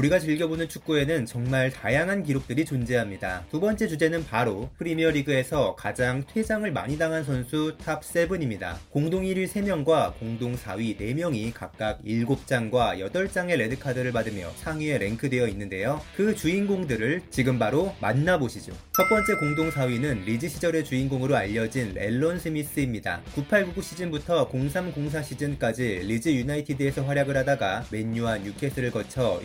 우리가 즐겨보는 축구에는 정말 다양한 기록들이 존재합니다. 두 번째 주제는 바로 프리미어리그에서 가장 퇴장을 많이 당한 선수 top 7입니다. 공동 1위 3명과 공동 4위 4명이 각각 7장과 8장의 레드카드를 받으며 상위에 랭크되어 있는데요. 그 주인공들을 지금 바로 만나보시죠. 첫 번째 공동 4위는 리즈 시절의 주인공으로 알려진 앨런 스미스입니다. 9899 시즌부터 0304 시즌까지 리즈 유나이티드에서 활약을 하다가 맨유와 뉴캐슬을 거쳐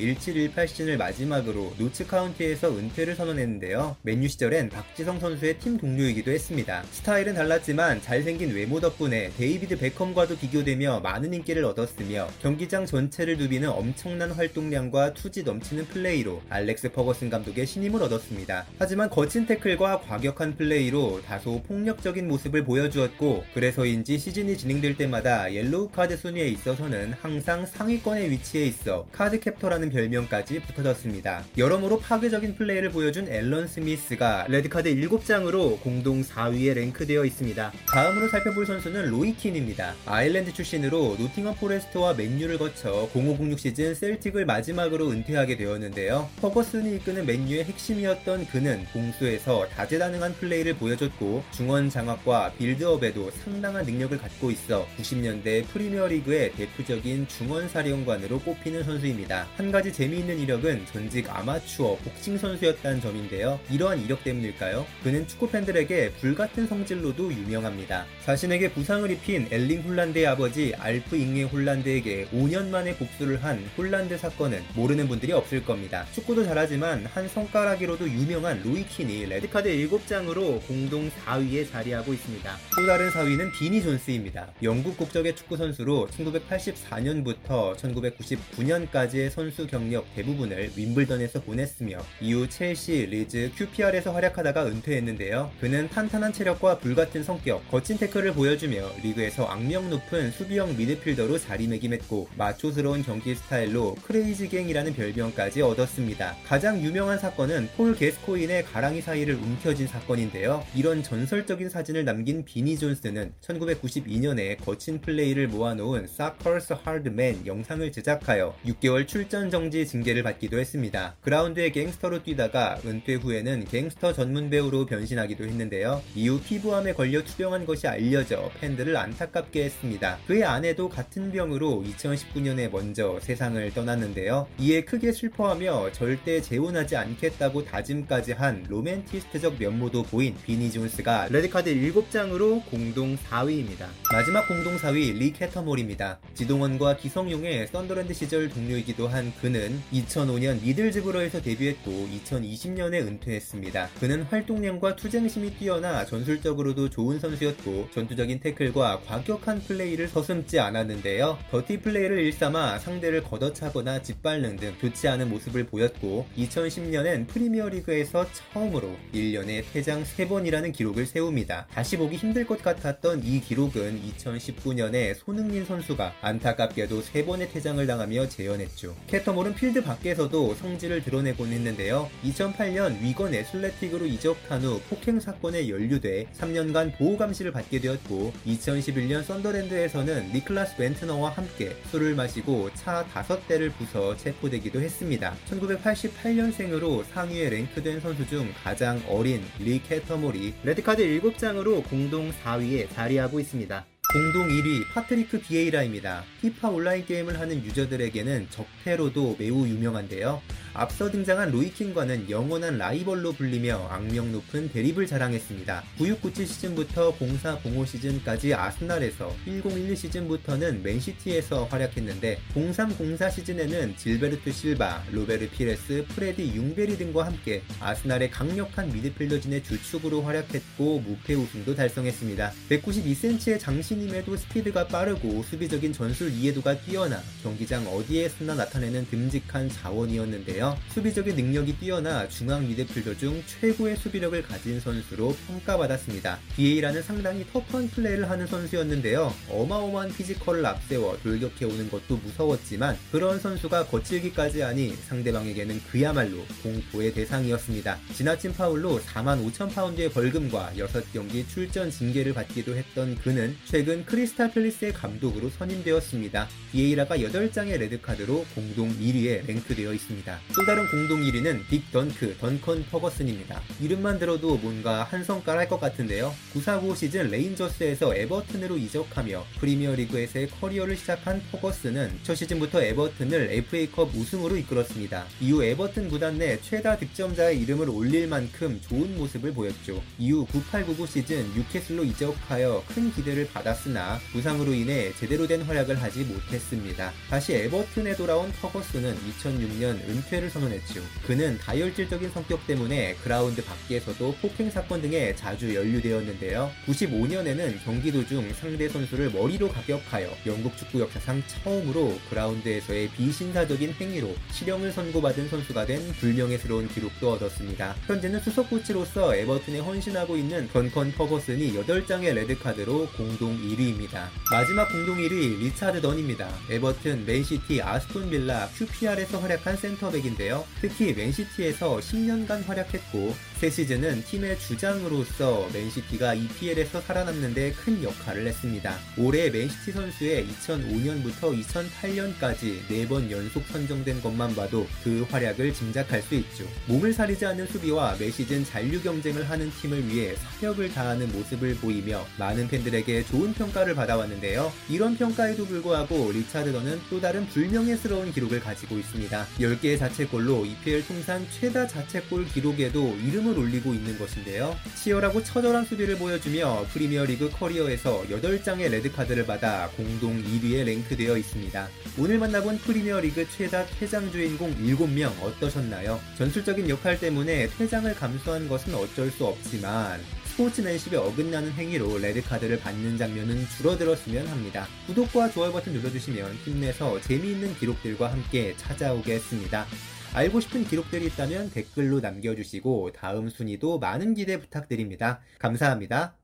1718 시즌을 마지막으로 노츠 카운티에서 은퇴를 선언했는데요. 맨유 시절엔 박지성 선수의 팀 동료이기도 했습니다. 스타일은 달랐지만 잘생긴 외모 덕분에 데이비드 베컴과도 비교되며 많은 인기를 얻었으며 경기장 전체를 누비는 엄청난 활동량과 투지 넘치는 플레이로 알렉스 퍼거슨 감독의 신임을 얻었습니다. 하지만 거친 태클과 과격한 플레이로 다소 폭력적인 모습을 보여주었고 그래서인지 시즌이 진행될 때마다 옐로우 카드 순위에 있어서는 항상 상위권에 위치해 있어 카드 캡터라는 별명 까지 붙어졌습니다. 여러모로 파괴적인 플레이를 보여준 앨런 스미스가 레드카드 7장으로 공동 4위에 랭크되어 있습니다. 다음으로 살펴볼 선수는 로이킨입니다. 아일랜드 출신으로 노팅엄 포레스트와 맨유를 거쳐 0506 시즌 셀틱을 마지막으로 은퇴하게 되었는데요. 퍼거슨이 이끄는 맨유의 핵심이었던 그는 공수에서 다재다능한 플레이를 보여줬고 중원 장악과 빌드업에도 상당한 능력을 갖고 있어 90년대 프리미어리그의 대표적인 중원 사령관으로 꼽히는 선수입니다. 한 가지 재미 있는 이력은 전직 아마추어 복싱 선수였다는 점인데요. 이러한 이력 때문일까요? 그는 축구 팬들에게 불같은 성질로도 유명합니다. 자신에게 부상을 입힌 엘링 홀란드의 아버지 알프 잉웨 홀란드에게 5년 만에 복수를 한 홀란드 사건은 모르는 분들이 없을 겁니다. 축구도 잘하지만 한 성깔로도 유명한 로이킨이 레드카드 7장으로 공동 4위에 자리하고 있습니다. 또 다른 4위는 비니 존스입니다. 영국 국적의 축구 선수로 1984년부터 1999년까지의 선수 경력 대부분을 윈블던에서 보냈으며 이후 첼시, 리즈, QPR에서 활약하다가 은퇴했는데요. 그는 탄탄한 체력과 불같은 성격, 거친 태클을 보여주며 리그에서 악명 높은 수비형 미드필더로 자리매김했고 마초스러운 경기 스타일로 Crazy Gang이라는 별명까지 얻었습니다. 가장 유명한 사건은 폴 게스코인의 가랑이 사이를 움켜쥔 사건인데요. 이런 전설적인 사진을 남긴 비니 존스는 1992년에 거친 플레이를 모아놓은 Soccer's Hard Men 영상을 제작하여 6개월 출전 정지 징계를 받기도 했습니다. 그라운드의 갱스터로 뛰다가 은퇴 후에는 갱스터 전문 배우로 변신하기도 했는데요. 이후 피부암에 걸려 투병한 것이 알려져 팬들을 안타깝게 했습니다. 그의 아내도 같은 병으로 2019년에 먼저 세상을 떠났는데요. 이에 크게 슬퍼하며 절대 재혼하지 않겠다고 다짐까지 한 로맨티스트적 면모도 보인 비니 존스가 레드카드 7장으로 공동 4위입니다. 마지막 공동 4위 리 캐터몰입니다. 지동원과 기성용의 썬더랜드 시절 동료이기도 한 그는 2005년 미들즈브러에서 데뷔했고 2020년에 은퇴했습니다. 그는 활동량과 투쟁심이 뛰어나 전술적으로도 좋은 선수였고 전투적인 태클과 과격한 플레이를 서슴지 않았는데요. 더티 플레이를 일삼아 상대를 걷어차거나 짓밟는 등 좋지 않은 모습을 보였고 2010년엔 프리미어리그에서 처음으로 1년에 퇴장 3번이라는 기록을 세웁니다. 다시 보기 힘들 것 같았던 이 기록은 2019년에 손흥민 선수가 안타깝게도 3번의 퇴장을 당하며 재현했죠. 캐터몰은 필드 밖에서도 성질을 드러내곤 했는데요. 2008년 위건 애슬레틱으로 이적한 후 폭행 사건에 연루돼 3년간 보호 감시를 받게 되었고 2011년 썬더랜드에서는 니클라스 벤트너와 함께 술을 마시고 차 5대를 부숴 체포되기도 했습니다. 1988년생으로 상위에 랭크된 선수 중 가장 어린 리 캐터몰이 레드카드 7장으로 공동 4위에 자리하고 있습니다. 공동 1위 파트리크 비에이라입니다. 피파 온라인 게임을 하는 유저들에게는 적폐로도 매우 유명한데요. 앞서 등장한 로이킨과는 영원한 라이벌로 불리며 악명 높은 대립을 자랑했습니다. 9697 시즌부터 0405 시즌까지 아스날에서 1012 시즌부터는 맨시티에서 활약했는데 0304 시즌에는 질베르트 실바, 로베르 피레스, 프레디 융베리 등과 함께 아스날의 강력한 미드필더진의 주축으로 활약했고 무패 우승도 달성했습니다. 192cm의 장신임에도 스피드가 빠르고 수비적인 전술 이해도가 뛰어나 경기장 어디에서나 나타나는 듬직한 자원이었는데요. 있으며 수비적인 능력이 뛰어나 중앙 미드필더 중 최고의 수비력을 가진 선수로 평가받았습니다. 비에이라는 상당히 터프한 플레이를 하는 선수였는데요. 어마어마한 피지컬을 앞세워 돌격해오는 것도 무서웠지만 그런 선수가 거칠기까지 하니 상대방에게는 그야말로 공포의 대상이었습니다. 지나친 파울로 4만 5천 파운드의 벌금과 6경기 출전 징계를 받기도 했던 그는 최근 크리스탈 팰리스의 감독으로 선임되었습니다. 비에이라가 8장의 레드카드로 공동 1위에 랭크되어 있습니다. 또 다른 공동 1위는 빅 던크, 던컨 퍼거슨입니다. 이름만 들어도 뭔가 한 성깔 할 것 같은데요. 949 시즌 레인저스에서 에버튼으로 이적하며 프리미어리그에서의 커리어를 시작한 퍼거슨은 첫 시즌부터 에버튼을 FA컵 우승으로 이끌었습니다. 이후 에버튼 구단 내 최다 득점자에 이름을 올릴 만큼 좋은 모습을 보였죠. 이후 9899 시즌 뉴캐슬로 이적하여 큰 기대를 받았으나 부상으로 인해 제대로 된 활약을 하지 못했습니다. 다시 에버튼에 돌아온 퍼거슨은 2006년 은퇴를 선언했죠. 그는 다혈질적인 성격 때문에 그라운드 밖에서도 폭행 사건 등에 자주 연루되었는데요. 95년에는 경기 도중 상대 선수를 머리로 가격하여 영국 축구 역사상 처음으로 그라운드에서의 비신사적인 행위로 실형을 선고받은 선수가 된 불명예스러운 기록도 얻었습니다. 현재는 수석 코치로서 에버튼에 헌신하고 있는 던컨 퍼거슨이 8장의 레드카드로 공동 1위입니다. 마지막 공동 1위 리차드 던입니다. 에버튼, 맨시티, 아스톤 빌라, QPR에서 활약한 센터백 인데요. 특히 맨시티에서 10년간 활약했고 세 시즌은 팀의 주장으로서 맨시티가 EPL에서 살아남는데 큰 역할을 했습니다. 올해의 맨시티 선수에 2005년부터 2008년까지 4번 연속 선정된 것만 봐도 그 활약을 짐작할 수 있죠. 몸을 사리지 않는 수비와 매 시즌 잔류 경쟁을 하는 팀을 위해 사력을 다하는 모습을 보이며 많은 팬들에게 좋은 평가를 받아왔는데요. 이런 평가에도 불구하고 리차드 던은 또 다른 불명예스러운 기록을 가지고 있습니다. 10개의 자책골로 EPL 통산 최다 자책골 기록에도 이름을 올리고 있는 것인데요. 치열하고 처절한 수비를 보여주며 프리미어리그 커리어에서 8장의 레드카드를 받아 공동 1위에 랭크되어 있습니다. 오늘 만나본 프리미어리그 최다 퇴장 주인공 7명 어떠셨나요? 전술적인 역할 때문에 퇴장을 감수한 것은 어쩔 수 없지만 스포츠맨십에 어긋나는 행위로 레드카드를 받는 장면은 줄어들었으면 합니다. 구독과 좋아요 버튼 눌러주시면 힘내서 재미있는 기록들과 함께 찾아오겠습니다. 알고 싶은 기록들이 있다면 댓글로 남겨주시고 다음 순위도 많은 기대 부탁드립니다. 감사합니다.